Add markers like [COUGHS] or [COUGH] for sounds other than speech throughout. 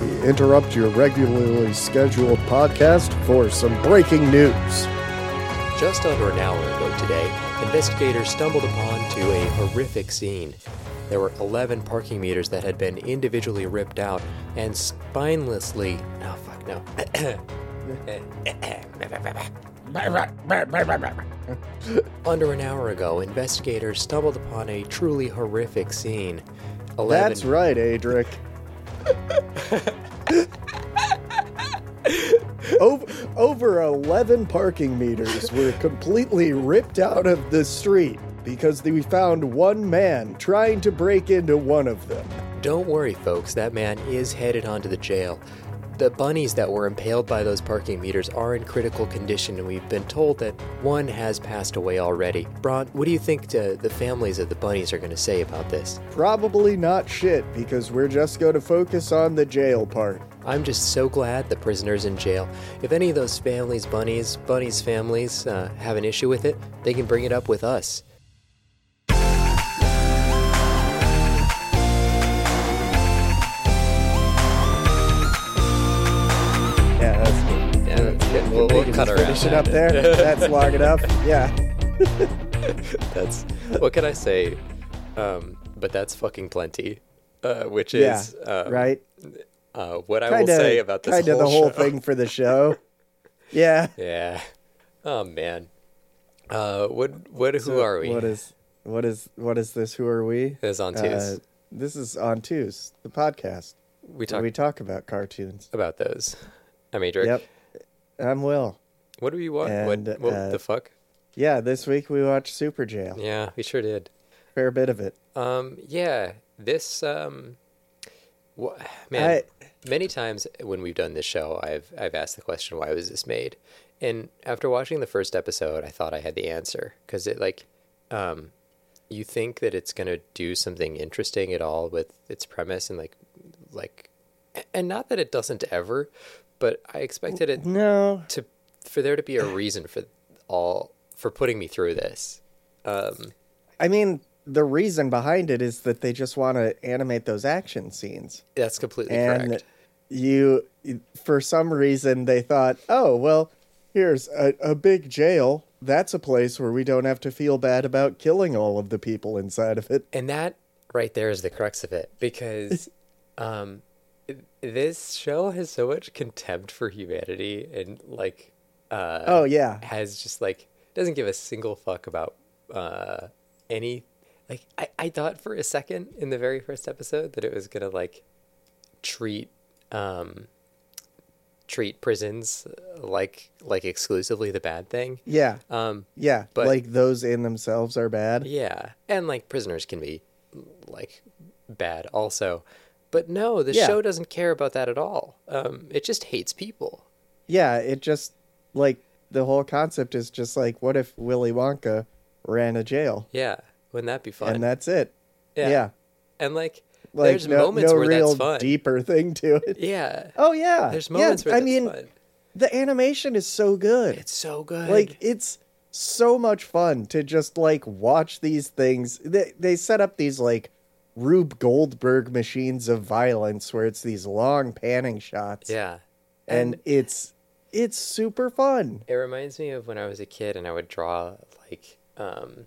we interrupt your regularly scheduled podcast for some breaking news. Just under an hour ago today, investigators stumbled upon to a horrific scene. There were 11 parking meters that had been individually ripped out and spinelessly. Oh, fuck, no. [LAUGHS] Under an hour ago, investigators stumbled upon a truly horrific scene. 11 That's right, Adric. Over, over 11 parking meters were completely ripped out of the street because we found one man trying to break into one of them. Don't worry, folks, that man is headed onto the jail. The bunnies that were impaled by those parking meters are in critical condition, and we've been told that one has passed away already. Braun, what do you think uh, the families of the bunnies are going to say about this? Probably not shit because we're just going to focus on the jail part. I'm just so glad the prisoner's in jail. If any of those families, bunnies, bunnies' families, uh, have an issue with it, they can bring it up with us. Good. We'll, we we'll can cut around. finish it up there. [LAUGHS] That's long enough. Yeah. [LAUGHS] That's what can I say? Um, but that's fucking plenty. Uh, which Yeah. is um, right. Uh, what I Kind will say about this kind of whole the whole show. thing for the show. [LAUGHS] Yeah. Yeah. Oh man. Uh, what what who So are we? What is what is what is this? Who are we? This is on Uh, twos. this is on twos, the podcast. we where talk we talk about cartoons. about those. I'm Adric. Yep. I'm Will. What do we watch? And, what what uh, the fuck? Yeah, this week we watched Super Jail. Yeah, we sure did. Fair bit of it. Um, yeah, this um, wha- man. I- many times when we've done this show, I've I've asked the question, "Why was this made?" And after watching the first episode, I thought I had the answer because it like, um, you think that it's gonna do something interesting at all with its premise and like, like, and not that it doesn't ever, but I expected it No. to for there to be a reason for all for putting me through this. Um, I mean, the reason behind it is that they just want to animate those action scenes. that's completely and correct. you for some reason they thought oh well here's a, a big jail that's a place where we don't have to feel bad about killing all of the people inside of it And that right there is the crux of it because [LAUGHS] um, this show has so much contempt for humanity and like uh, oh yeah. has just like doesn't give a single fuck about uh, any like I, I thought for a second in the very first episode that it was gonna like treat um treat prisons like like exclusively the bad thing. Yeah. Um yeah But- like those in themselves are bad. Yeah, and like prisoners can be like bad also, but no, the Yeah. show doesn't care about that at all. Um, it just hates people. yeah it just like the whole concept is just like what if willy wonka ran a jail Yeah, wouldn't that be fun? and that's it yeah. yeah, and like, like there's no, moments no where real that's fun. deeper thing to it [LAUGHS] Yeah, oh yeah there's yeah, moments where i mean fun. the animation is so good It's so good. like it's so much fun to just like watch these things they, they set up these like rube goldberg machines of violence where it's these long panning shots yeah, and, it's it's super fun It reminds me of when I was a kid and I would draw like um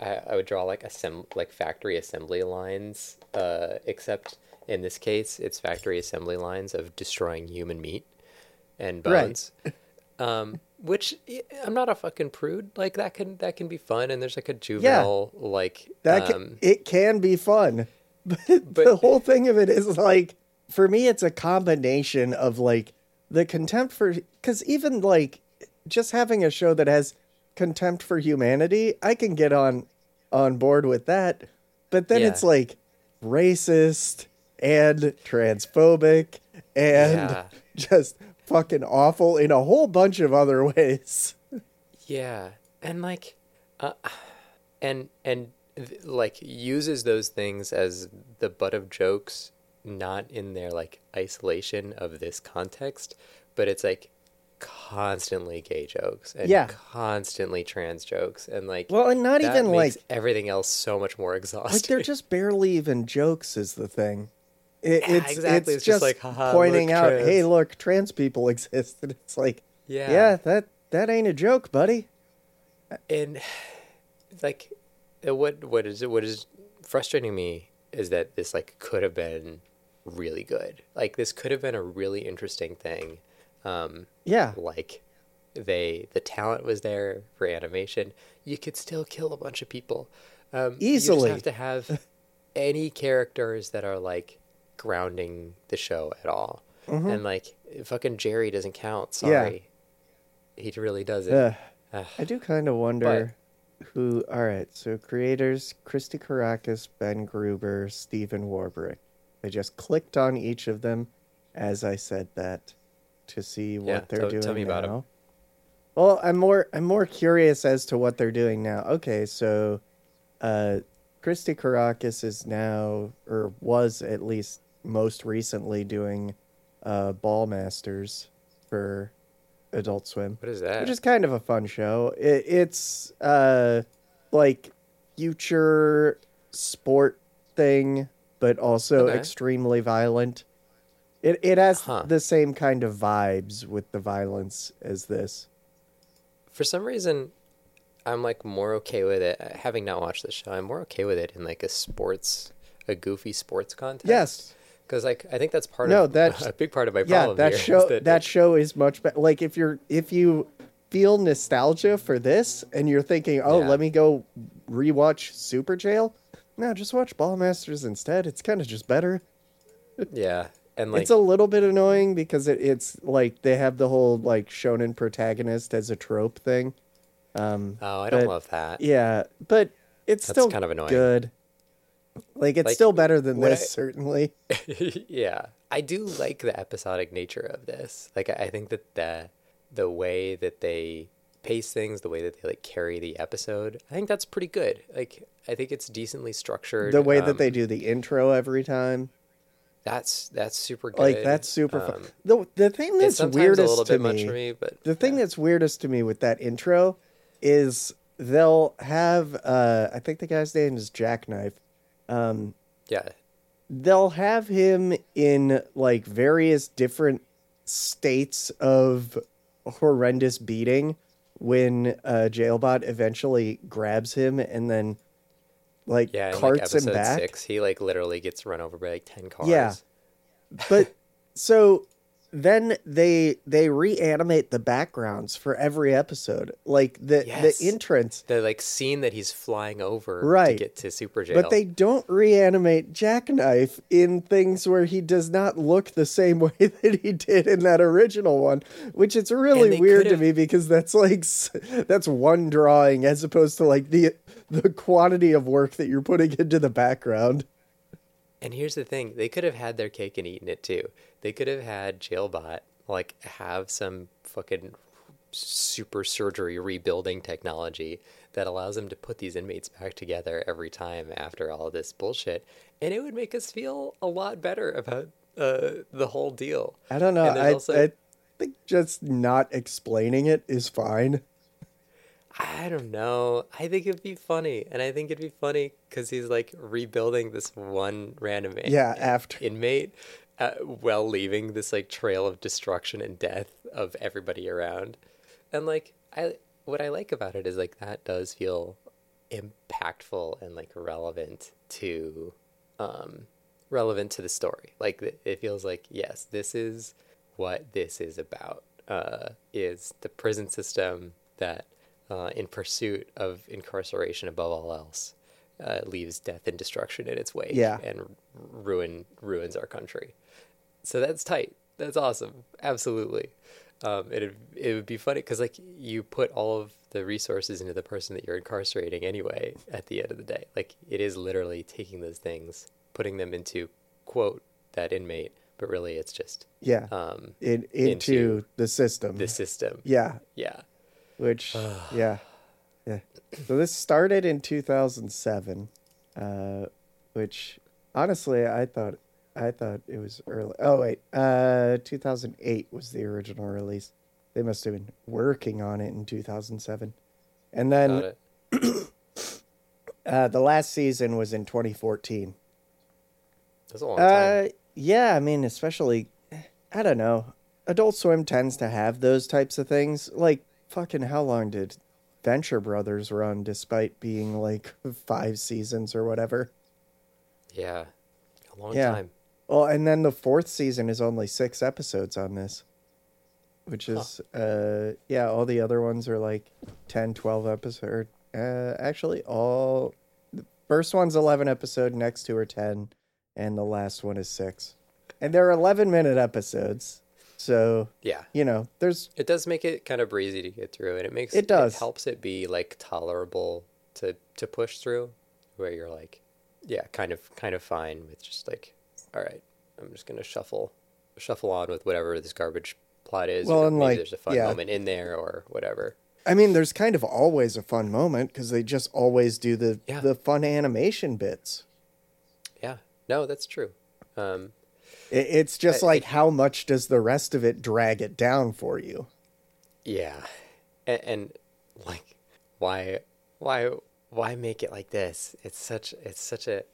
I, I would draw like assemb- like factory assembly lines uh except in this case it's factory assembly lines of destroying human meat and Right. bones. um which I'm not a fucking prude. Like that can that can be fun and there's like a juvenile like that um can, it can be fun [LAUGHS] but, the whole thing of it is like for me it's a combination of like the contempt for because even like just having a show that has contempt for humanity i can get on on board with that but then Yeah. it's like racist and transphobic and Yeah. [LAUGHS] just fucking awful in a whole bunch of other [LAUGHS] ways Yeah, and like, uh, and and th- like uses those things as the butt of jokes, not in their like isolation of this context, but it's like constantly gay jokes and Yeah. constantly trans jokes and like well and not even like everything else so much more exhausting. like they're just barely even jokes is the thing It, Yeah, it's exactly. it's It's just just like, haha, pointing look, out, trans. hey, look, trans people exist, [LAUGHS] and it's like, Yeah. yeah, that that ain't a joke, buddy. and [SIGHS] like uh, what what is it? What is frustrating me is that this like could have been really good like this could have been a really interesting thing um Yeah, like they the talent was there for animation you could still kill a bunch of people um Easily. you just have to have [LAUGHS] any characters that are like grounding the show at all and like fucking jerry doesn't count Mm-hmm. Yeah. sorry he really doesn't. Ugh. I do kind of wonder who. All right, so creators: Christy Karacas, Ben Gruber, Stephen Warbrick. I just clicked on each of them as I said that to see what Yeah, they're tell- doing tell me now. about 'em. Well, I'm more I'm more curious as to what they're doing now. Okay, so uh Christy Karacas is now or was at least most recently doing uh Ballmastrz for Adult Swim what is that which is kind of a fun show. It, it's uh like future sport thing, but also Okay. extremely violent. It it has Huh. the same kind of vibes with the violence as this. for some reason i'm like more okay with it having not watched the show i'm more okay with it in like a sports a goofy sports context Yes. Because like i think that's part No, of that's- [LAUGHS] a big part of my Yeah, problem that here is show that, that it- show is much better. Like if you're if you feel nostalgia for this and you're thinking, "Oh, Yeah. let me go rewatch Super Jail." No, just watch Ballmastrz instead. It's kind of just better. [LAUGHS] yeah and like it's a little bit annoying because it, it's like they have the whole like shonen protagonist as a trope thing. Um, oh i don't but- love that yeah, but it's That's still kind of annoying. good. Like it's Like, still better than this, I- certainly. [LAUGHS] [LAUGHS] yeah i do like the episodic nature of this like i think that the the way that they pace things the way that they like carry the episode i think that's pretty good like i think it's decently structured The way um, that they do the intro every time, that's that's super good like that's super fun. Um, The the thing that's weirdest to me, me but the thing yeah. that's weirdest to me with that intro is they'll have uh I think the guy's name is Jackknife. Um, yeah they'll have him in like various different states of horrendous beating when uh jailbot eventually grabs him and then like Yeah, in like carts him back six, he like literally gets run over by like ten cars. Yeah. but [LAUGHS] so then they they reanimate the backgrounds for every episode like the Yes. the entrance The like scene that he's flying over to Right. get to Super Jail. But they don't reanimate Jackknife in things where he does not look the same [LAUGHS] way that he did in that original one, which it's really weird to could've- me because that's like that's one drawing as opposed to like the the quantity of work that you're putting into the background. And here's the thing: they could have had their cake and eaten it too. They could have had Jailbot like have some fucking super surgery rebuilding technology that allows them to put these inmates back together every time after all this bullshit, and it would make us feel a lot better about uh, the whole deal. I don't know. I, also- I think just not explaining it is fine. I don't know. I think it'd be funny, and I think it'd be funny because he's like rebuilding this one random Yeah, after inmate, uh, while leaving this like trail of destruction and death of everybody around, and like I, what I like about it is like that does feel impactful and like relevant to, um, relevant to the story. Like it feels like yes, this is what this is about. Uh, is the prison system that, uh, in pursuit of incarceration above all else, uh, leaves death and destruction in its wake Yeah. and ruin ruins our country. So that's tight. That's awesome. Absolutely. Um, it it would be funny because like you put all of the resources into the person that you're incarcerating anyway. At the end of the day, like it is literally taking those things, putting them into quote that inmate, but really it's just yeah, um, in, into, into the system. the system. yeah, Yeah. which [SIGHS] yeah yeah so this started in 2007 uh which honestly i thought i thought it was early oh wait uh 2008 was the original release they must have been working on it in 2007 and then [COUGHS] uh the last season was in 2014 That's a long time. uh Yeah, I mean, especially, I don't know. Adult Swim tends to have those types of things. Like, fucking, how long did Venture Brothers run despite being like [LAUGHS] five seasons or whatever? Yeah, a long Yeah. time. Well, and then the fourth season is only six episodes on this, which is, uh, yeah, all the other ones are like 10, 12 episode. Uh, actually, all the first one's 11 episode, next two are 10, and the last one is six. And they're 11 minute episodes. So, Yeah, you know, there's, it does make it kind of breezy to get through, and it makes It does. helps it be like tolerable to to push through, where you're like, yeah, kind of kind of fine with just like, all right, I'm just gonna shuffle shuffle on with whatever this garbage plot is. Well, and, maybe like, there's a fun yeah. moment in there or whatever. I mean, there's kind of always a fun moment because they just always do the, Yeah. the fun animation bits. Yeah, no, that's true. Um, It, it's just I- like, how much does the rest of it drag it down for you? Yeah, and, and like, why, why, why make it like this? It's such, it's such a,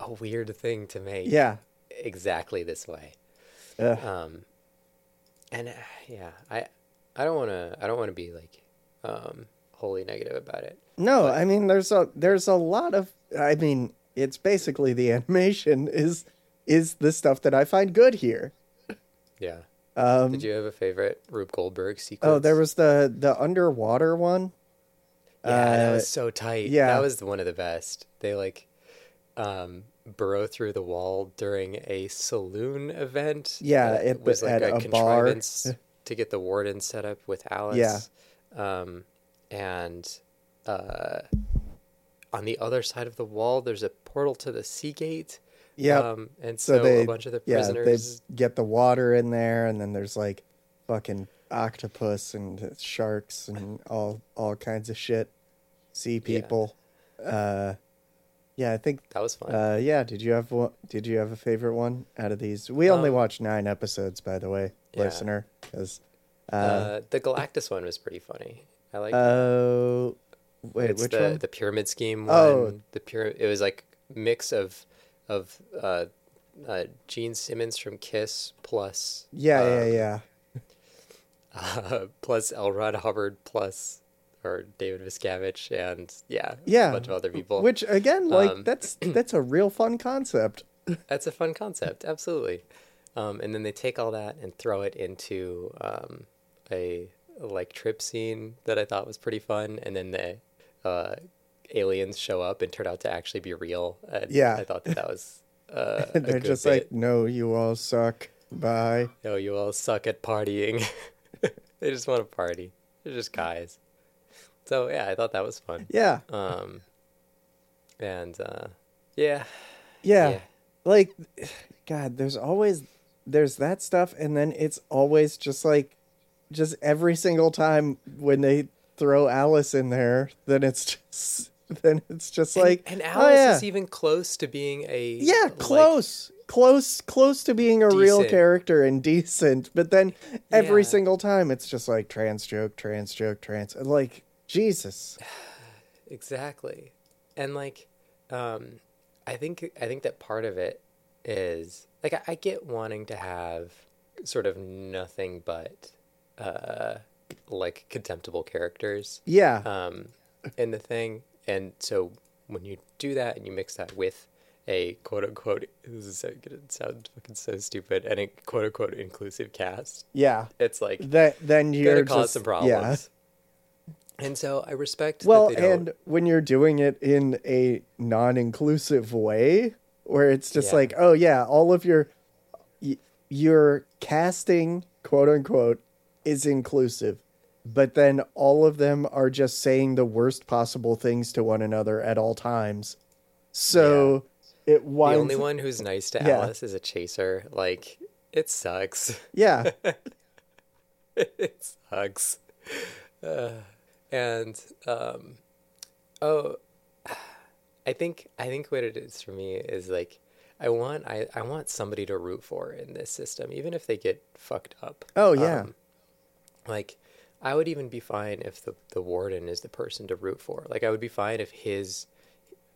a weird thing to make. Yeah. exactly this way. Ugh. Um, and uh, yeah, I, I don't want to, I don't want to be like, um, wholly negative about it. No, I mean there's a there's a lot of I mean it's basically the [LAUGHS] animation is is the stuff that I find good here. Yeah. Um Did you have a favorite Rube Goldberg sequence? oh there was the the underwater one. Yeah, that uh, was so tight. yeah. that was one of the best. They like, um, burrow through the wall during a saloon event. Yeah, it- was like at a, a bar. contrivance [LAUGHS] to get the warden set up with Alice. Yeah. um, and uh, on the other side of the wall, there's a portal to the Sea Gate. Yeah. um, and so, so, they a bunch of the yeah, prisoners. they get the water in there and then there's like fucking octopus and sharks and all all kinds of shit. Sea people. Uh yeah, I think That was fun. Uh, yeah. Did you have one? Did you have a favorite one out of these? We only Um, watched nine episodes, by the way, yeah. listener. Because, uh, uh, the Galactus one was pretty funny. I like. oh, wait, it's which the one? the pyramid scheme one. Oh. the pyramid. It was like mix of of uh, uh, Gene Simmons from Kiss plus yeah, yeah, um, yeah. [LAUGHS] uh, plus L. Ron Hubbard plus or David Miscavige and yeah Yeah. a bunch of other people. Which again, like um, that's [CLEARS THROAT] that's a real fun concept. That's a fun concept, absolutely. Um, and then they take all that and throw it into um, a like trip scene that I thought was pretty fun, and then the uh, aliens show up and turn out to actually be real. And Yeah. I thought that that was uh, [LAUGHS] They're just bit. like, no, you all suck. Bye. no, you all suck at partying. [LAUGHS] they just want to party. They're just guys. So yeah, I thought that was fun. Yeah, Um, and uh, yeah, yeah, yeah. Like, God, there's always there's that stuff, and then it's always just like, just every single time when they throw Alice in there, then it's just [LAUGHS] then it's just And- like, and, oh, Alice yeah. is even close to being a Yeah, like, close. close close to being a real character and decent, but then every Yeah. single time it's just like trans joke, trans joke, trans like Jesus. [SIGHS] exactly and like um i think i think that part of it is like i, I get wanting to have sort of nothing but uh like contemptible characters Yeah. um in the thing and so when you do that and you mix that with a quote unquote this is so gonna sound fucking so stupid and a quote unquote inclusive cast yeah. it's like That then you're gonna cause just, some Yeah. problems and so i respect Well, that they don't and when you're doing it in a non-inclusive way, where it's just Yeah. like, oh yeah, all of your your casting, quote unquote, is inclusive, but then all of them are just saying the worst possible things to one another at all times. So it why The only one who's nice to Yeah. Alice is a chaser. Like, it sucks. Yeah, [LAUGHS] it sucks. Uh, and um, oh, [SIGHS] I think I think what it is for me is like I want I, I want somebody to root for in this system, even if they get fucked up. Oh, yeah. Um, like I would even be fine if the the warden is the person to root for. Like I would be fine if his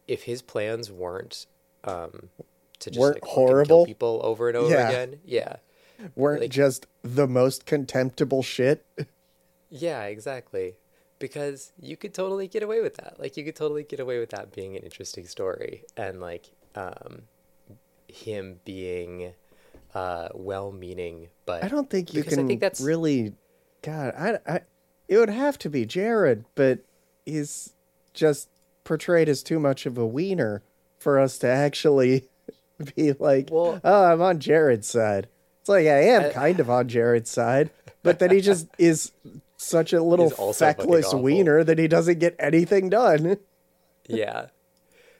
if his plans weren't um to just Weren't like, horrible? kill people over and over Yeah. again. Yeah. weren't Like- just the most contemptible shit. Yeah, exactly. Because you could totally get away with that. Like you could totally get away with that being an interesting story and like um him being uh well-meaning but I don't think you because I think that's- really. God, I, I, it would have to be Jared, but he's just portrayed as too much of a wiener for us to actually [LAUGHS] be like, Well- oh, I'm on Jared's side. It's like I am kind of on Jared's side, but then he just [LAUGHS] is such a little He's also fucking feckless wiener that he doesn't get anything done. [LAUGHS] yeah.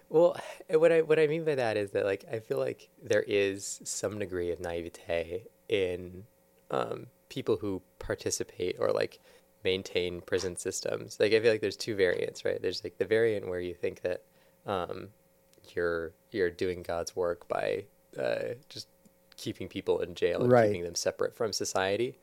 Well, what I what I mean by that is that like I feel like there is some degree of naivete in um, people who participate or like maintain prison systems. Like I feel like there's two variants, right? There's like the variant where you think that um, you're you're doing God's work by uh, just keeping people in jail and Right. keeping them separate from society.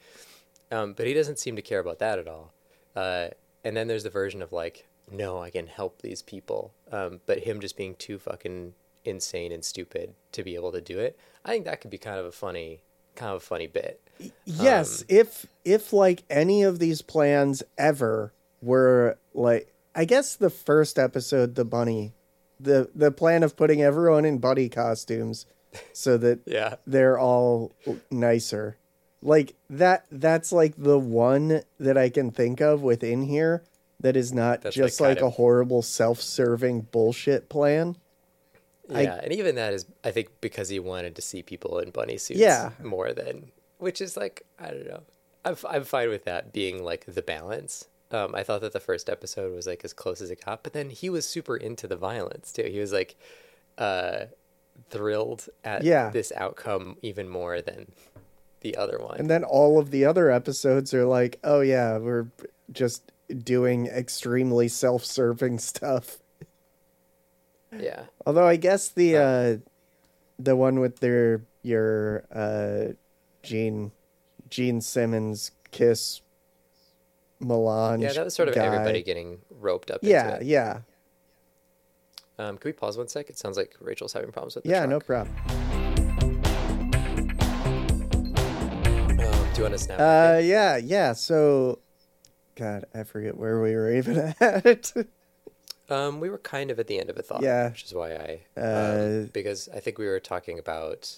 Um, but he doesn't seem to care about that at all. Uh, and then there's the version of like, no, I can help these people. Um, but him just being too fucking insane and stupid to be able to do it. I think that could be kind of a funny, kind of a funny bit. Yes, Um, if if like any of these plans ever were like I guess the first episode the bunny the the plan of putting everyone in bunny costumes so that [LAUGHS] Yeah. they're all nicer. Like that that's like the one that I can think of within here that is not That's, just like, like, a horrible self-serving bullshit plan. I- Yeah, and even that is, I think, because he wanted to see people in bunny suits Yeah. more than, which is like, I don't know. I'm, I'm fine with that being like the balance. Um, I thought that the first episode was like as close as it got, but then he was super into the violence too. He was like, uh, thrilled at Yeah. this outcome even more than the other one. And then all of the other episodes are like, oh yeah, we're just doing extremely self-serving stuff. yeah. Although I guess the uh the one with their your uh Gene Gene Simmons kiss melange. Yeah, that was sort of guy. everybody getting roped up Yeah, yeah. Um, can we pause one sec? It sounds like Rachel's having problems with the Yeah, no problem. Do you want to snap? Uh yeah, yeah. So God, I forget where we were even [LAUGHS] at. Um, we were kind of at the end of a thought, Yeah. which is why I, Uh, um, because I think we were talking about,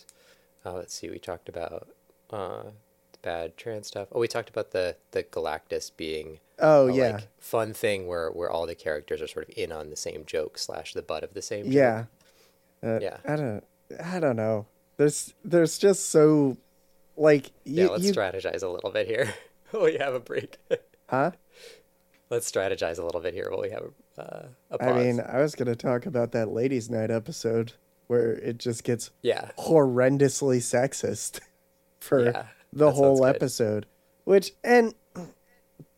uh, let's see, we talked about uh, bad trans stuff. Oh, we talked about the the Galactus being oh a, yeah. like fun thing where where all the characters are sort of in on the same joke slash the butt of the same. Yeah. joke. Uh, Yeah. I don't I don't know. There's there's just so like you, yeah. Let's you strategize a little bit here. [LAUGHS] while we have a break. huh? let's strategize a little bit here while we have a, uh, a pause. I mean, I was going to talk about that ladies' night episode where it just gets yeah, horrendously sexist [LAUGHS] for Yeah, the whole sounds good. episode. Which and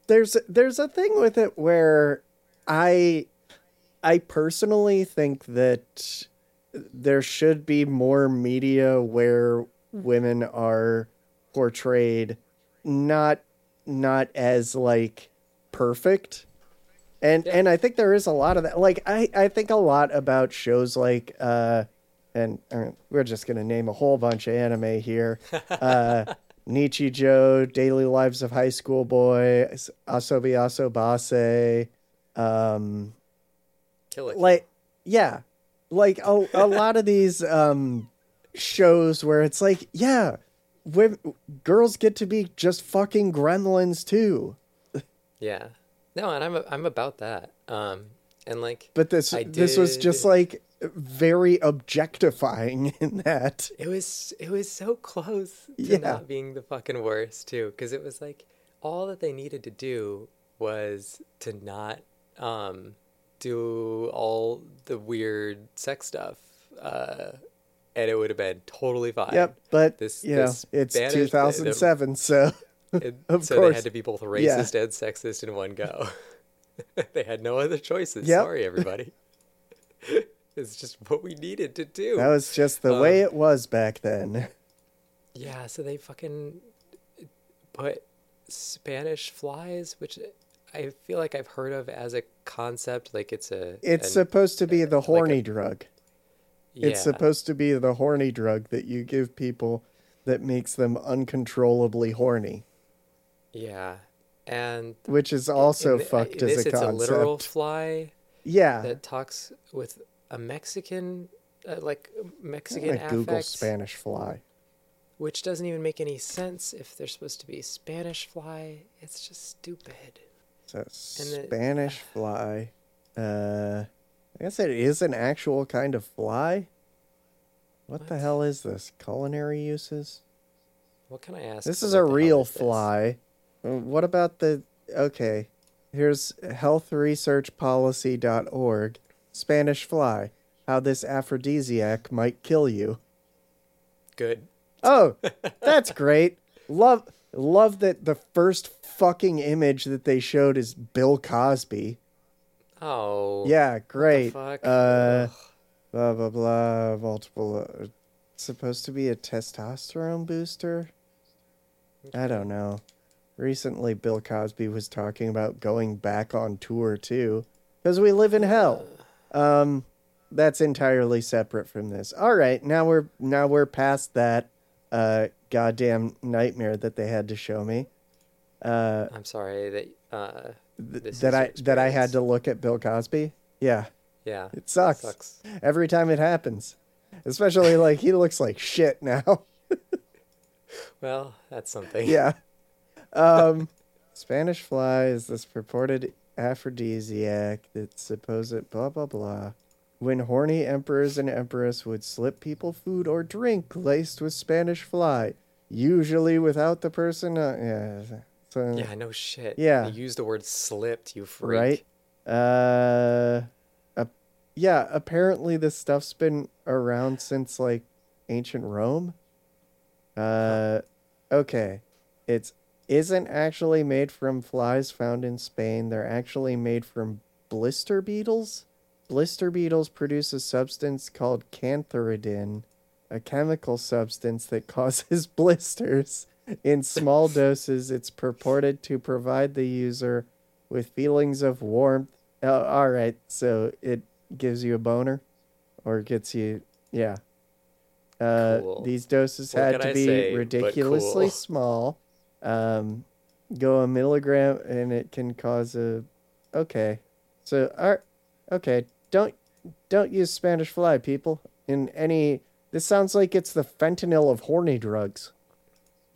there's there's a thing with it where I I personally think that there should be more media where women are portrayed not not as like perfect and Yeah. and I think there is a lot of that. Like I I think a lot about shows like uh and we're just gonna name a whole bunch of anime here. [LAUGHS] Uh Nichijou, Daily Lives of High School Boy, Asobi Asobase, um kill it. like yeah like a, a lot of these um shows where it's like yeah women, girls get to be just fucking gremlins too Yeah. No, and I'm I'm about that. Um, and like, but this this was just like very objectifying [LAUGHS] in that it was it was so close to Yeah. not being the fucking worst too, because it was like all that they needed to do was to not um do all the weird sex stuff, uh, and it would have been totally fine. yep but This- you know this it's Spanish- the- the- 2007 so [LAUGHS] Of so they course. had to be both Yeah. racist and sexist in one go. [LAUGHS] they had no other choices. Yep. Sorry, everybody. [LAUGHS] it's just what we needed to do. that was just the way Um, it was back then Yeah, so they fucking put Spanish flies, which I feel like I've heard of as a concept. Like it's a it's an- supposed to be the horny a- drug It's supposed to be the horny drug that you give people that makes them uncontrollably horny, Yeah, and which is also in fucked in as this, a it's concept. a literal fly yeah. that talks with a Mexican, uh, like Mexican gonna Google Spanish fly. which doesn't even make any sense if they're supposed to be Spanish fly. It's just stupid. So And the- Spanish fly. Uh, I guess it is an actual kind of fly. What, the hell is this? Culinary uses? What can I ask? This is a real is fly. Uh, What about the okay? Here's healthresearchpolicy.org. Spanish fly. How this aphrodisiac might kill you. Good. Oh, [LAUGHS] that's great. Love love that the first fucking image that they showed is Bill Cosby. Oh. Yeah, great. fuck? Uh blah blah blah multiple uh, supposed to be a testosterone booster? I don't know. Recently Bill Cosby was talking about going back on tour too cuz we live in hell. Um that's entirely separate from this. All right, now we're now we're past that uh goddamn nightmare that they had to show me. Uh I'm sorry that. Uh, th- that I that I had to look at Bill Cosby. Yeah, yeah. it sucks. Sucks. every time it happens. Especially like he looks like shit now. [LAUGHS] Well, that's something. yeah. Um Spanish fly is this purported aphrodisiac that supposed to blah blah blah. When horny emperors and empress would slip people food or drink laced with Spanish fly, usually without the person uh, yeah. So, Yeah. No shit. Yeah. You used the word slipped. You freak. right? Uh, uh, yeah. Apparently, this stuff's been around since like ancient Rome. Uh, okay, it's isn't actually made from flies found in Spain. They're actually made from blister beetles. Blister beetles produce a substance called cantharidin, a chemical substance that [LAUGHS] causes blisters. In small doses, it's purported to provide the user with feelings of warmth. Oh, all right, so it gives you a boner, or gets you, yeah. Uh, Cool. These doses What had to I be say ridiculously cool? small. Um, go a milligram, and it can cause a. Okay, so our, okay, don't don't use Spanish fly, people. In any, this sounds like it's the fentanyl of horny drugs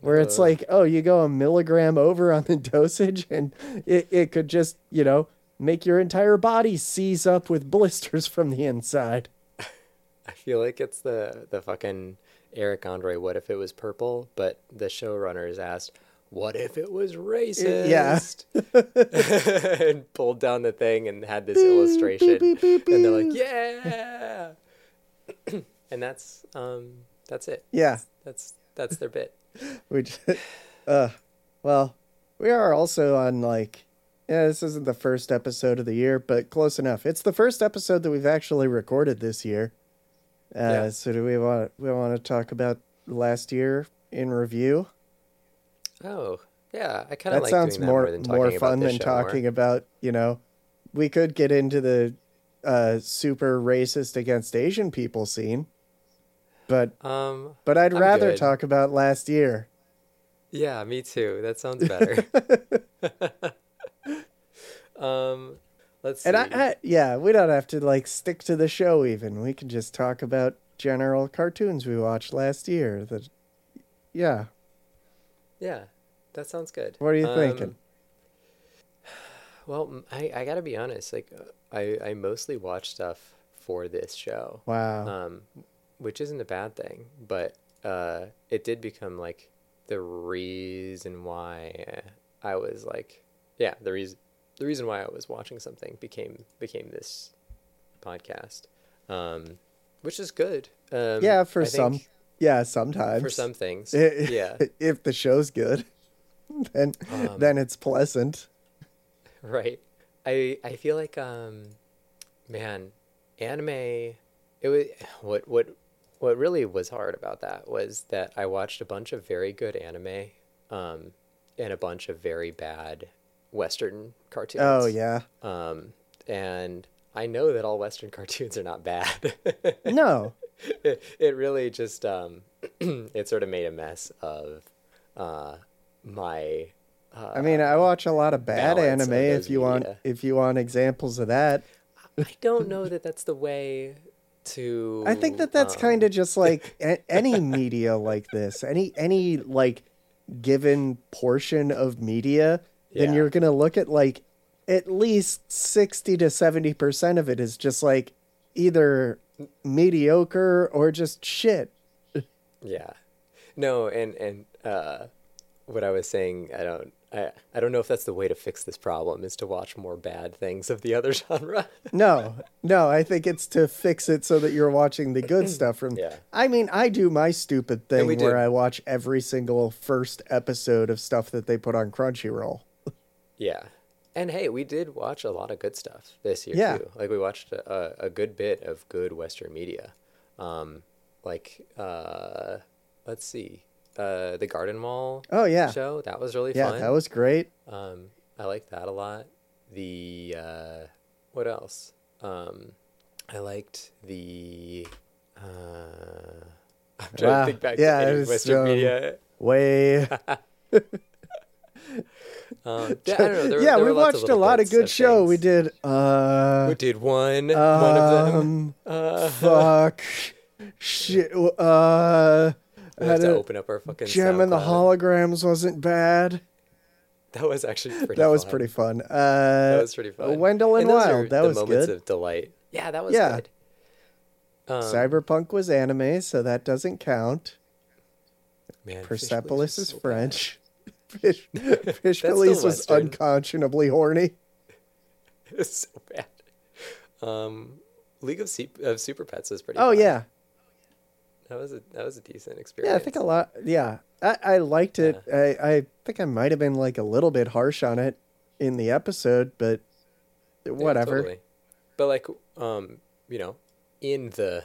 where it's Ugh. like, oh, you go a milligram over on the [LAUGHS] dosage, and it, it could just, you know, make your entire body seize up with blisters from the inside. [LAUGHS] I feel like it's the the fucking Eric Andre. What if it was purple? But the showrunners asked, "What if it was racist?" yeah. [LAUGHS] and pulled down the thing and had this illustration, beep, beep, and they're like, "Yeah," [CLEARS THROAT] and that's um that's it. Yeah, That's that's their bit. [LAUGHS] which, uh, well, we are also on like, yeah, this isn't the first episode of the year, but close enough. It's the first episode that we've actually recorded this year. Uh, Yeah. So do we want we want to talk about last year in review? Oh yeah, I kind of that like sounds doing that more more more fun than show more. talking about you know we could get into the uh super racist against asian people scene but Um, but i'd I'm rather good. talk about last year yeah, me too. That sounds better. [LAUGHS] [LAUGHS] um, let's see. and I, I yeah we don't have to like stick to the show even we can just talk about general cartoons we watched last year that yeah Yeah, that sounds good. What are you thinking? Well, I, I gotta be honest. Like, I I mostly watch stuff for this show, wow um, which isn't a bad thing. But uh, it did become like the reason why I was like, yeah, the reason the reason why I was watching something became became this podcast, um, which is good. Um, yeah for I some think yeah sometimes for some things, I- [LAUGHS] yeah. if the show's good [LAUGHS] then Um, then it's pleasant Right. I I feel like um man, anime it was what what what really was hard about that was that I watched a bunch of very good anime um and a bunch of very bad western cartoons. oh yeah Um and I know that all western [LAUGHS] cartoons are not bad. [LAUGHS] no it, it really just um, [CLEARS THROAT] it sort of made a mess of uh, my. Uh, I mean, I watch a lot of bad balance of anime. If you want, if you want examples of that, I don't know that that's the way to. I think that that's um, kind of just [LAUGHS] like a- any media like this, any any like given portion of media, then Yeah. you're gonna look at like at least sixty to seventy percent of it is just like either mediocre or just shit. Yeah. No, and and uh, what I was saying, I don't. I, I don't know if that's the way to fix this problem is to watch more bad things of the other [LAUGHS] genre. No, no, I think it's to fix it so that you're watching the good [CLEARS THROAT] stuff from. Yeah. I mean, I do my stupid thing where do. I watch every single first episode of stuff that they put on Crunchyroll. [LAUGHS] Yeah. And hey, we did watch a lot of good stuff this year Yeah. too. Like we watched a, a good bit of good Western media. Um, like uh, let's see, uh, the Garden Wall. Oh yeah, show that was really yeah, fun. that was great. Um, I liked that a lot. The uh, what else? Um, I liked the. Uh, [LAUGHS] I'm trying Wow. to think back Yeah, to Western um, media. Way. [LAUGHS] [LAUGHS] Um, yeah, I don't know. There, yeah, we watched a lot of good show. We did. Uh, We did one. one of them. um, Uh, fuck. Shit. Uh, we had to open up our fucking. Jem and the holograms wasn't bad. That was actually pretty. That was fun. pretty fun. Uh, That was pretty fun. Wendell and are Wild. That the was moments good. of delight. Yeah, that was Yeah. good. Um, Cyberpunk was anime, so that doesn't count. man, Persepolis was is so. French. [LAUGHS] Fish, Fish Police was Western. unconscionably horny. [LAUGHS] It was so bad. Um, League of, Su- of Super Pets is pretty. Oh fun. yeah, that was a that was a decent experience. yeah. I think a lot. Yeah, I, I liked it. I, I think I might have been like a little bit harsh on it in the episode, but Yeah, whatever. totally. But like, um, you know, in the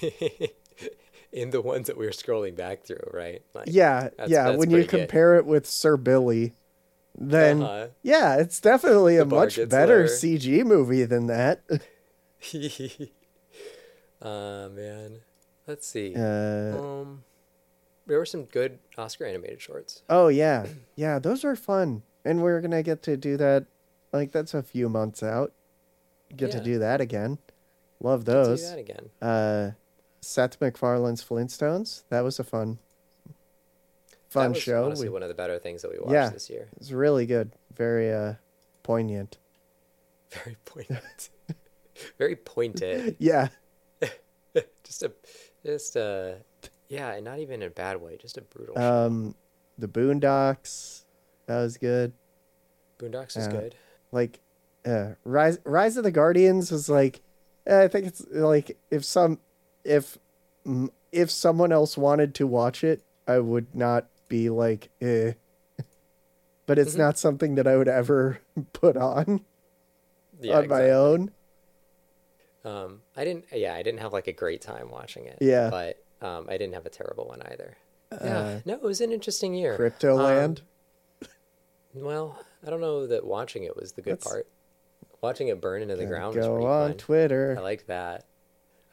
[LAUGHS] in the ones that we were scrolling back through, right? Like, Yeah, That's- yeah. that's when you pretty good. compare it with Sir Billi, then Uh-huh. yeah, it's definitely a The bar much better lower. CG movie than that. uh [LAUGHS] man, let's see. Uh, um, there were some good Oscar animated shorts. oh yeah, yeah. Those are fun, and we're gonna get to do that. Like that's a few months out. Get to do that again. Love those. do that again. Uh, Seth MacFarlane's Flintstones. That was a fun, fun that was show. Honestly, We- one of the better things that we watched Yeah. this year. it was really good. Very uh, poignant. [LAUGHS] Very poignant. Very pointed. [LAUGHS] Yeah. [LAUGHS] just a, just a, yeah, and not even in a bad way. Just a brutal. Um, the Boondocks. That was good. Boondocks is uh, good. like uh rise rise of the guardians was like eh, i think it's like if some if if someone else wanted to watch it i would not be like eh. [LAUGHS] but it's Mhm. not something that i would ever [LAUGHS] put on Yeah, on my own Um, I didn't. Yeah, I didn't have like a great time watching it. Yeah. but um, I didn't have a terrible one either. Uh, yeah, no, it was an interesting year. crypto land Um, well, I don't know that watching it was the good Let's- part. Watching it burn into the ground was go pretty on fun. twitter I liked that.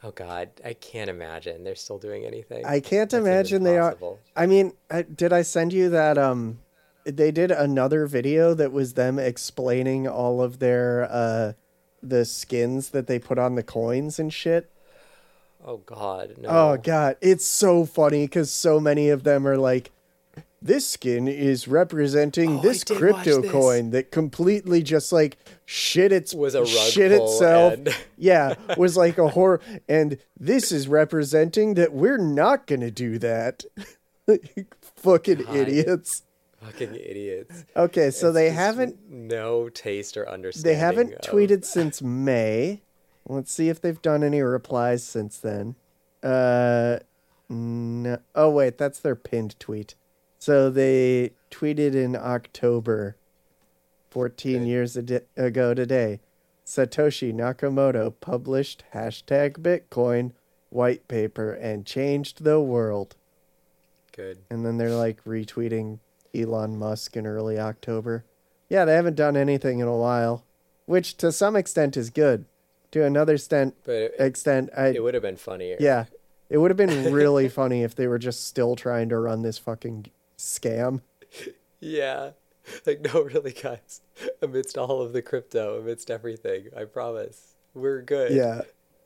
Oh God, I can't imagine they're still doing anything. i can't That's imagine they are. I mean, I, did I send you that? Um, they did another video that was them explaining all of their uh, the skins that they put on the coins and shit. Oh God, no. Oh god, it's so funny because so many of them are like, this skin is representing Oh, this crypto this. coin that completely just like shit its Was a shit itself. and- [LAUGHS] yeah, was like a horror, and this is representing that we're not gonna do that. [LAUGHS] Fucking God. idiots. Fucking idiots. Okay, so It's they haven't no taste or understanding. they haven't of- tweeted [LAUGHS] since May. Let's see if they've done any replies since then. Uh, no. Oh wait, that's their pinned tweet. So they tweeted in October, fourteen Good. years ago today. Satoshi Nakamoto published hashtag Bitcoin white paper and changed the world. Good. And then they're like retweeting Elon Musk in early October. Yeah, they haven't done anything in a while, which to some extent is good. To another extent, But it, extent, I it would have been funnier. yeah, It would have been [LAUGHS] really funny if they were just still trying to run this fucking scam. [LAUGHS] Yeah. Like, no, really, guys. Amidst all of the crypto, amidst everything, I promise. We're good. Yeah.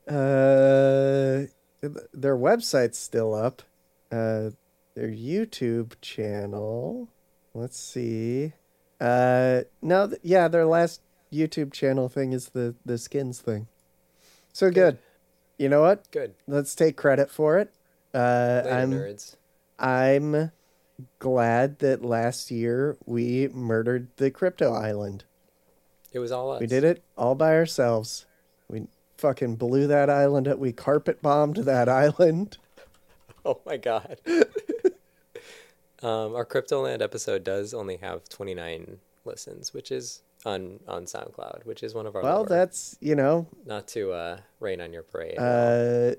Uh, their website's still up. Uh, their YouTube channel. Let's see. Uh, no, th- yeah, their last YouTube channel thing is the the skins thing. So good. You know what? Good. Let's take credit for it. Uh, Later, I'm nerds. I'm glad that last year we murdered the crypto island. It was all us. We did it all by ourselves. We fucking blew that island up. We carpet bombed that [LAUGHS] island. Oh my god. [LAUGHS] um, our Cryptoland episode does only have 29 listens, which is on on SoundCloud, which is one of our Well, lower. that's, you know, not to uh, rain on your parade. uh,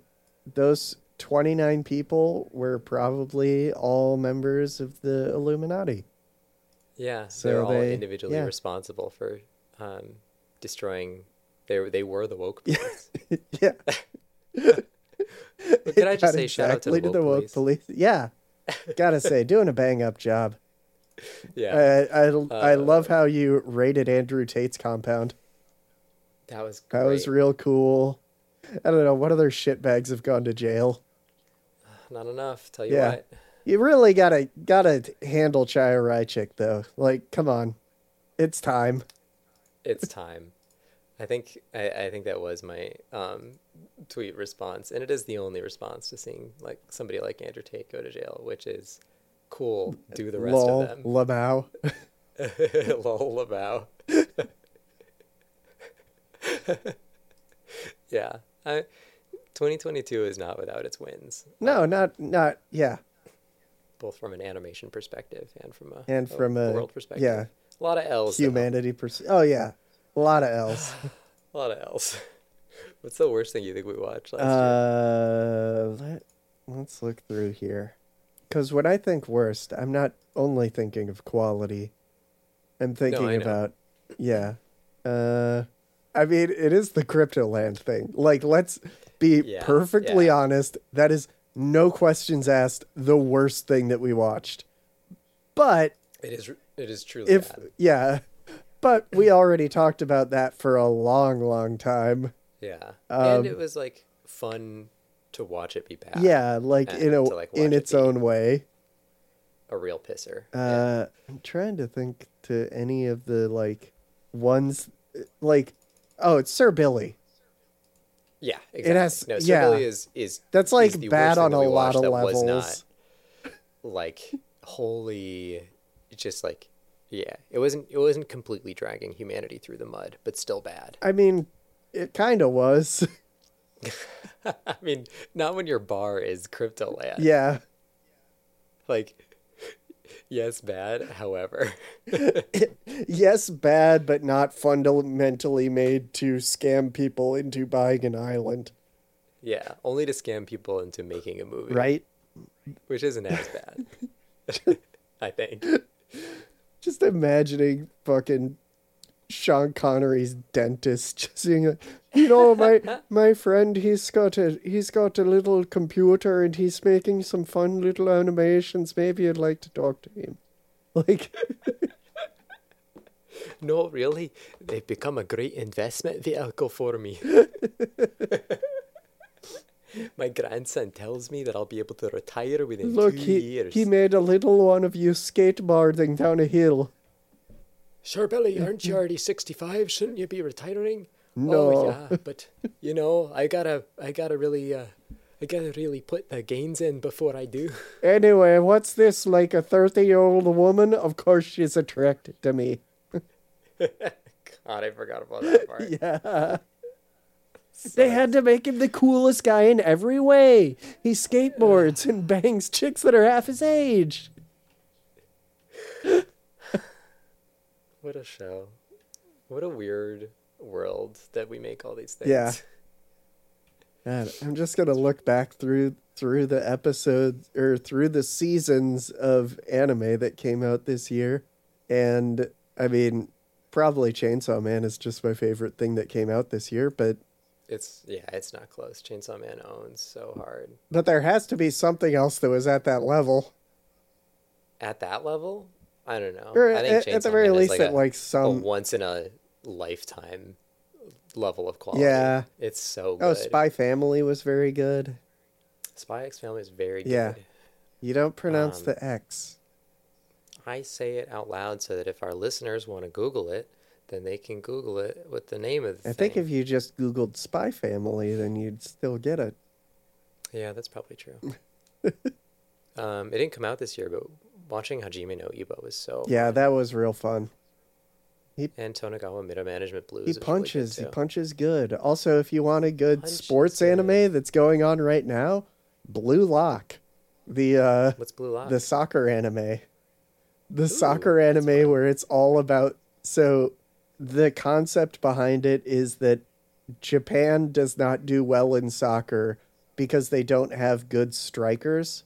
those 29 people were probably all members of the Illuminati. yeah, so they're all they- individually yeah. responsible for um, destroying. They were- they were the woke police. [LAUGHS] yeah. [LAUGHS] Can I just say shout out to exactly the woke, police? police. Yeah. [LAUGHS] Gotta say, doing a bang up job. Yeah, I, I Uh, love how you rated Andrew Tate's compound. that was great. That was real cool. I don't know what other shitbags have gone to jail. [SIGHS] Not enough. Tell you Yeah. what. You really gotta gotta handle Chaya Raichik though. Like, come on, it's time. it's time. I think I, I think that was my um, tweet response, and it is the only response to seeing like somebody like Andrew Tate go to jail, which is cool. Do the rest Lol, of them. Lamau. [LAUGHS] Lol about. [LAUGHS] yeah, I, 2022 is not without its wins, No, um, not not yeah, both from an animation perspective and from a and from a world perspective. yeah a lot of L's. humanity. Pers- oh yeah, a lot of L's. [SIGHS] A lot of L's. What's the worst thing you think we watched last year? Uh, let, let's look through here. Because when I think worst, I'm not only thinking of quality. I'm thinking know. about, yeah. Uh, I mean, it is the Cryptoland thing. Like, let's be Yeah, perfectly yeah. honest. That is no questions asked the worst thing that we watched. But It is. It is truly if, bad. yeah. But we already talked about that for a long, long time. Yeah, Um, and it was like fun to watch it be bad. Yeah, like in a like, in watch it its own way. a real pisser. Uh, I'm trying to think to any of the like ones like oh, it's Sir Billi. yeah, exactly. has- no. Sir yeah. Billi is is That's like is bad on a lot of levels. Was not like holy, just like yeah. It wasn't. It wasn't completely dragging humanity through the mud, but still bad. I mean, it kind of was. [LAUGHS] [LAUGHS] I mean, not when your bar is Cryptoland. yeah. Like, yes, bad. However, [LAUGHS] Yes, bad, but not fundamentally made to scam people into buying an island, yeah, only to scam people into making a movie, right? Which isn't as bad. I think. Just imagining fucking Sean Connery's dentist [LAUGHS] just saying, you know, my my friend, he's got a he's got a little computer and he's making some fun little animations. Maybe I'd like to talk to him. [LAUGHS] Like, [LAUGHS] No, really, they've become a great investment vehicle for me. My grandson tells me that I'll be able to retire within look, two he years. he made a little one of you skateboarding down a hill. Sure, Billy, aren't you already sixty-five? Shouldn't you be retiring? No. Oh yeah, but you know, I gotta, I gotta really, uh, I gotta really put the gains in before I do. [LAUGHS] Anyway, what's this? Like a thirty-year-old woman? Of course, she's attracted to me. God, I forgot about that part. [LAUGHS] Yeah. They had to make him the coolest guy in every way. He skateboards and bangs chicks that are half his age. What a show! What a weird world that we make all these things. [LAUGHS] Yeah. God, I'm just gonna look back through through the episodes or through the seasons of anime that came out this year, and I mean, probably Chainsaw Man is just my favorite thing that came out this year. But It's yeah, it's not close. Chainsaw Man owns so hard. But there has to be something else that was at that level. At that level, I don't know. Or I think at, at the very Man least like at a, like some once in a lifetime level of quality. Yeah. it's so Oh, good. Spy Family was very good. Spy X Family is very good. Yeah. You don't pronounce Um, the X. I say it out loud so that if our listeners want to Google it, then they can Google it with the name of the I thing. think if you just Googled Spy Family, then you'd still get it. Yeah, that's probably true. [LAUGHS] um, it didn't come out this year, but watching Hajime no Ippo was so Yeah, that was real fun. and Tonegawa Middle Management Blues. He was really punches. he punches good. Also, if you want a good Punches sports good. anime that's going on right now, Blue Lock, the uh, What's Blue Lock? the soccer anime, the Ooh, soccer anime where it's all about. So, the concept behind it is that Japan does not do well in soccer because they don't have good strikers,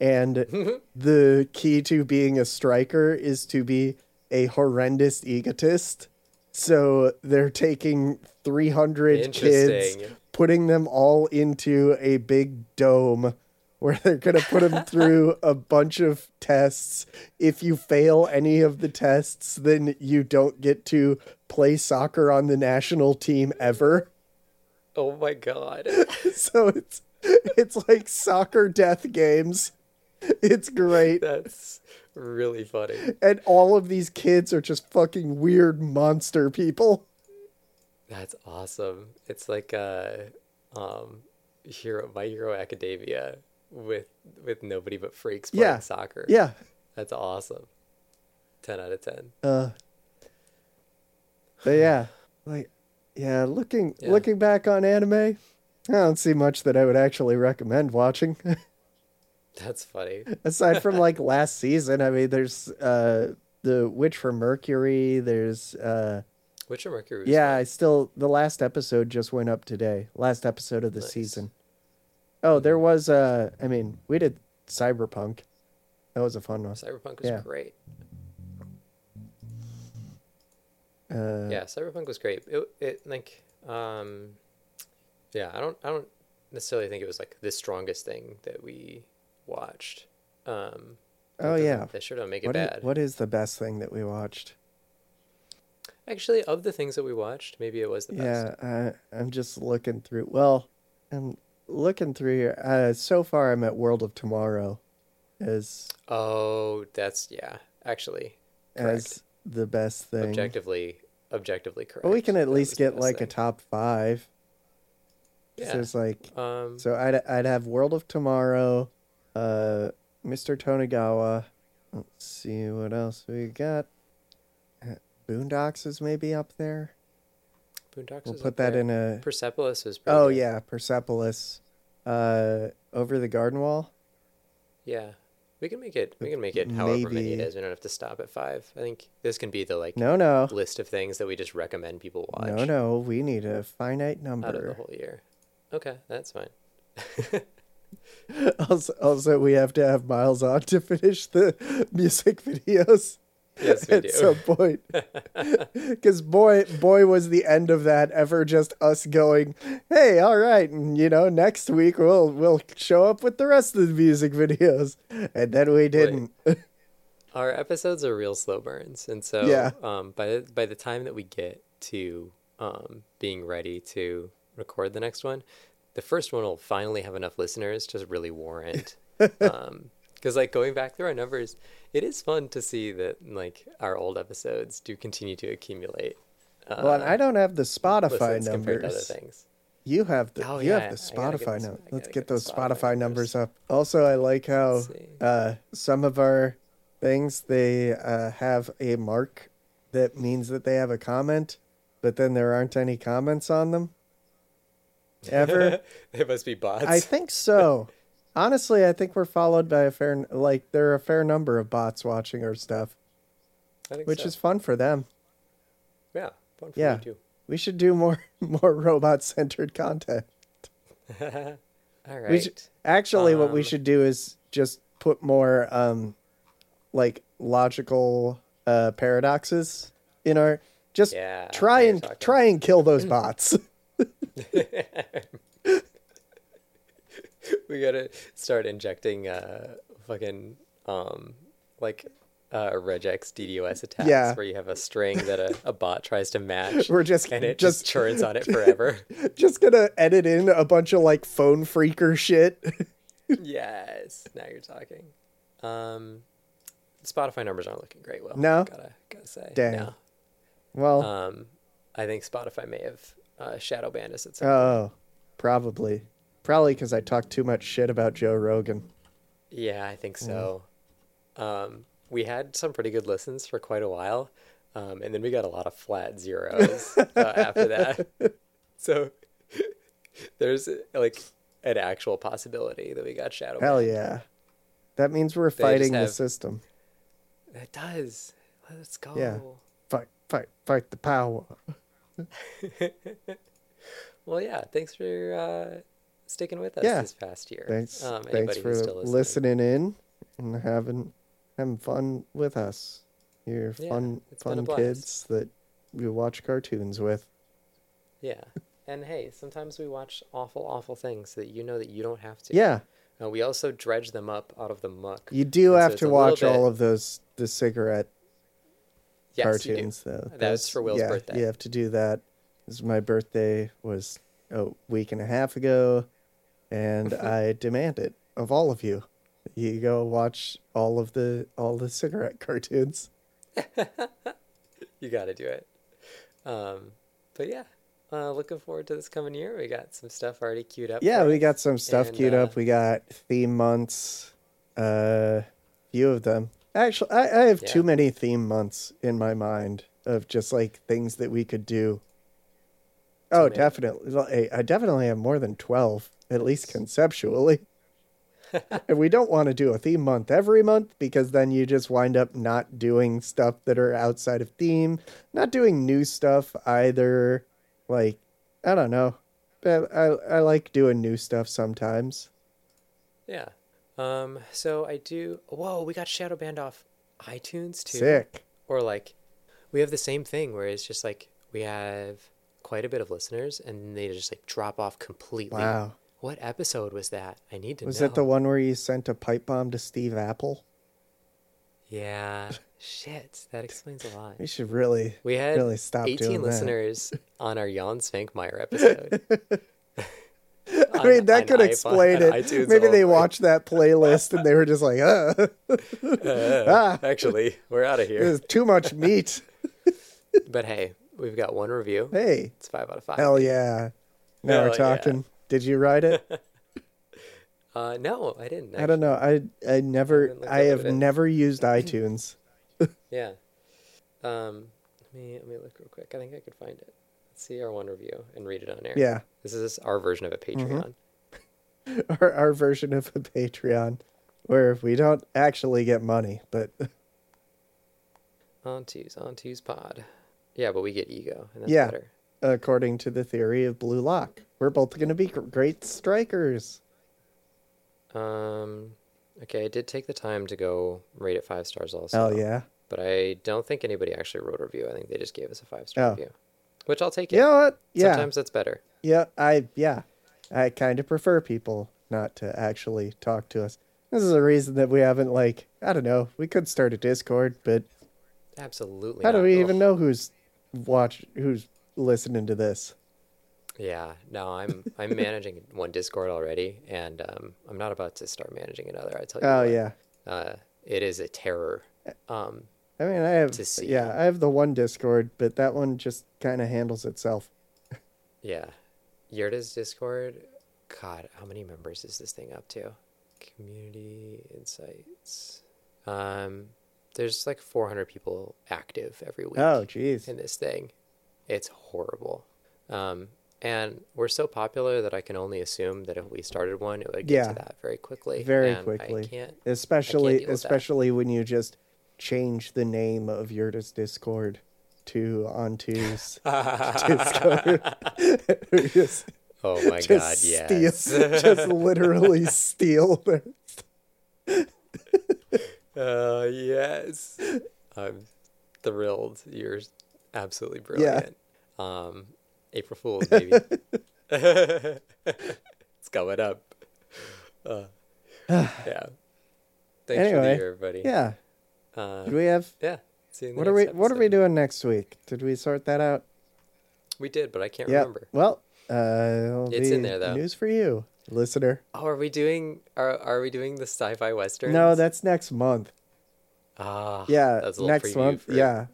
and [LAUGHS] the key to being a striker is to be a horrendous egotist. So they're taking 300 kids, putting them all into a big dome where they're going to put them [LAUGHS] through a bunch of tests. If you fail any of the tests, then you don't get to play soccer on the national team ever. Oh my god. [LAUGHS] So it's it's like soccer death games. [LAUGHS] It's great. That's really funny. And all of these kids are just fucking weird monster people. That's awesome. It's like uh um Hero My Hero Academia with with nobody but freaks playing Yeah. soccer. Yeah. That's awesome. Ten out of ten. Uh But yeah, like yeah, looking Yeah. looking back on anime, I don't see much that I would actually recommend watching. [LAUGHS] That's funny. Aside from like [LAUGHS] last season, I mean there's uh the Witch from Mercury, there's uh Witch Witcher Mercury was Yeah. I still the last episode just went up today. Last episode of the Nice. season. Oh, there was uh I mean, we did Cyberpunk. That was a fun one. Cyberpunk was Yeah. great. Uh yeah, Cyberpunk was great. It, it like um yeah, I don't I don't necessarily think it was like the strongest thing that we watched. Um Oh, yeah. Sure don't make it what, bad. what is the best thing that we watched? Actually, of the things that we watched, maybe it was the best. Yeah, I I'm just looking through well, I'm looking through here. Uh so far I'm at World of Tomorrow as Oh, that's yeah. Actually, correct. as the best thing. objectively, objectively correct. But we can at That least get like a top 5. Yeah. So it's like Um, So I'd I'd have World of Tomorrow, uh, Mr. Tonegawa. Let's see what else we got. Uh, Boondocks is maybe up there. Boondocks We'll is put that there. in a. Persepolis was pretty Oh good. yeah, Persepolis. Uh, over the garden wall. Yeah. We can make it. We can make it however many it is. We don't have to stop at five. I think this can be the like No, no, list of things that we just recommend people watch no, no. We need a finite number out of the whole year. Okay, that's fine. [LAUGHS] [LAUGHS] also, also, we have to have Miles on to finish the music videos. Yes, we at do. some point. [LAUGHS] Because boy, boy, was the end of that ever just us going, "Hey, all right," and you know, next week we'll we'll show up with the rest of the music videos, and then we didn't. [LAUGHS] Our episodes are real slow burns, and so Yeah. um, by the, by the time that we get to um, being ready to record the next one, the first one will finally have enough listeners to really warrant. [LAUGHS] Because like going back through our numbers, it is fun to see that like our old episodes do continue to accumulate. Uh, well, and I don't have the Spotify listens compared to other numbers. things. You have the Oh, you yeah, have the I gotta get Spotify. I Let's get get those Spotify Spotify numbers. numbers up. Also, I like how uh, some of our things they uh, have a mark that means that they have a comment, but then there aren't any comments on them. Ever? [LAUGHS] it must be bots. I think so. [LAUGHS] Honestly, I think we're followed by a fair like there are a fair number of bots watching our stuff, which so. is fun for them. yeah, fun for Yeah. too. We should do more [LAUGHS] more robot centered content. All right. We should, actually, what we Um, should do is just put more um, like logical uh, paradoxes in our. Just Yeah, try and try and kill those bots. [LAUGHS] we gotta start injecting uh fucking um like uh regex DDoS attacks Yeah. where you have a string that a, a bot tries to match [LAUGHS] We're just and it just just churns on it [LAUGHS] forever. just gonna edit in a bunch of like phone phreaker shit. yes. Now you're talking. Um Spotify numbers aren't looking great, well. No? Gotta gotta say. Dang. No. well, Um I think Spotify may have uh, shadow banned us at some point. oh, probably, probably because I talked too much shit about Joe Rogan. Yeah, I think so. Um, we had some pretty good listens for quite a while, um, and then we got a lot of flat zeros uh, after that. [LAUGHS] So [LAUGHS] there's like an actual possibility that we got shadow. Hell banned. yeah, that means we're just fighting the system. It does. Let's go. Yeah. Fight, fight, fight the power. [LAUGHS] Well, yeah. Thanks for uh, sticking with us Yeah. this past year. Thanks, Um, thanks for still listening. listening in and having having fun with us. You're Yeah, fun, it's been a fun kids that we watch cartoons with. Yeah. And hey, sometimes we watch awful, awful things that you know that you don't have to. Yeah, Uh, we also dredge them up out of the muck. you do And have it's to watch all of those the cigarette Yes, cartoons though. That's for Will's yeah, birthday. You have to do that. My birthday was a week and a half ago, and [LAUGHS] I demand it of all of you. You go watch all of the all the cigarette [LAUGHS] cartoons. [LAUGHS] You got to do it. Um, but yeah, uh, looking forward to this coming year. We got some stuff already queued up. Yeah, we got some stuff And, queued uh, up. We got theme months, uh, few of them. Actually, I, I have too many theme months in my mind of just like things that we could do. Oh, many. definitely. I I definitely have more than 12, at least conceptually. [LAUGHS] and we don't want to do a theme month every month because then you just wind up not doing stuff that are outside of theme, not doing new stuff either. Like, I don't know. But I, I like doing new stuff sometimes. Yeah. Um, so I do. Whoa, we got shadow banned off iTunes too. Sick. Or like, we have the same thing where it's just like we have quite a bit of listeners and they just like drop off completely. Wow. What episode was that? I need to Was know. it the one where you sent a pipe bomb to Steve Apple? Yeah. [LAUGHS] Shit, that explains a lot. We should really, We had really stop 18 doing that. listeners [LAUGHS] on our Jan Švankmajer episode. [LAUGHS] I mean, that could iPhone- explain it. Maybe they watched that playlist and they were just like, uh, Uh. Actually, we're out of here. there's too much meat. [LAUGHS] But hey, we've got one review. Hey, It's five out of five. hell yeah. Now Hell we're yeah. talking. Did you write it? [LAUGHS] Uh, no, I didn't. I don't know. I I never haven't I have what it is. never used iTunes. [LAUGHS] Yeah. Um, let me let me look real quick. I think I could find it. See our one review and read it on air. Yeah. This is our version of a Patreon. [LAUGHS] Our our version of a Patreon where we don't actually get money, but On twos, on twos pod. Yeah, but we get ego, and that's Yeah. better. according to the theory of Blue Lock, we're both going to be great strikers. Um, okay, I did take the time to go rate it five stars also. Oh, yeah. But I don't think anybody actually wrote a review. I think they just gave us a five star Oh. review, which I'll take it. You know what? Yeah. Sometimes that's better. Yeah, I yeah. I kind of prefer people not to actually talk to us. This is a reason that we haven't like I don't know. We could start a Discord, but Absolutely. how do we Ugh. even know who's watch who's listening to this? Yeah, no, I'm I'm managing [LAUGHS] one Discord already, and um, I'm not about to start managing another. I tell you. Oh what. yeah. Uh, it is a terror. Um, I mean, I have To see. yeah, I have the one Discord, but that one just kind of handles itself. yeah, Yurta's Discord. God, how many members is this thing up to? Community insights. Um, there's like 400 people active every week. Oh, jeez. in this thing. It's horrible. Um, and we're so popular that I can only assume that if we started one, it would get Yeah. to that very quickly. Very and quickly. I can't. Especially with that. especially when you just change the name of Yurta's Discord to On Twos [LAUGHS] Discord. [LAUGHS] just Oh my god, steal, just literally steal their [LAUGHS] uh, yes. I'm thrilled. You're absolutely brilliant. Um, April Fool's, baby. it's coming up. Uh, [SIGHS] yeah. Thanks for the year, everybody. Yeah. Uh, Did we have yeah. See you in the what are we next what are we doing next week? Did we sort that out? We did, but I can't Yeah. remember. Well, uh It's in there, though. News for you, listener. Oh, are we doing? Are Are we doing the sci-fi western? No, that's next month. ah. Yeah, next month. for Yeah.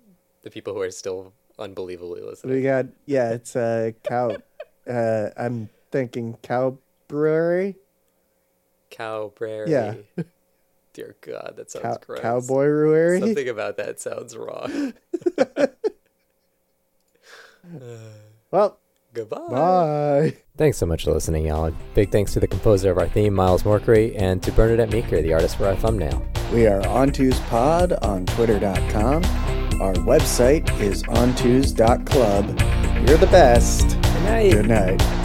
the people who are still unbelievably listening. We got yeah, it's a cow uh I'm thinking cow brewery. Cow Prairie. Yeah. [LAUGHS] Dear God, that sounds Cow, gross. cowboy brewery. Something about that sounds wrong. [LAUGHS] Well, [SIGHS] Goodbye. bye. Thanks so much for listening, y'all. Big thanks to the composer of our theme, Miles Morkery, and to Bernadette Meeker, the artist for our thumbnail. We are On Twos Pod on Twitter.com. Our website is ontus.club. You're the best. Good night. Good night.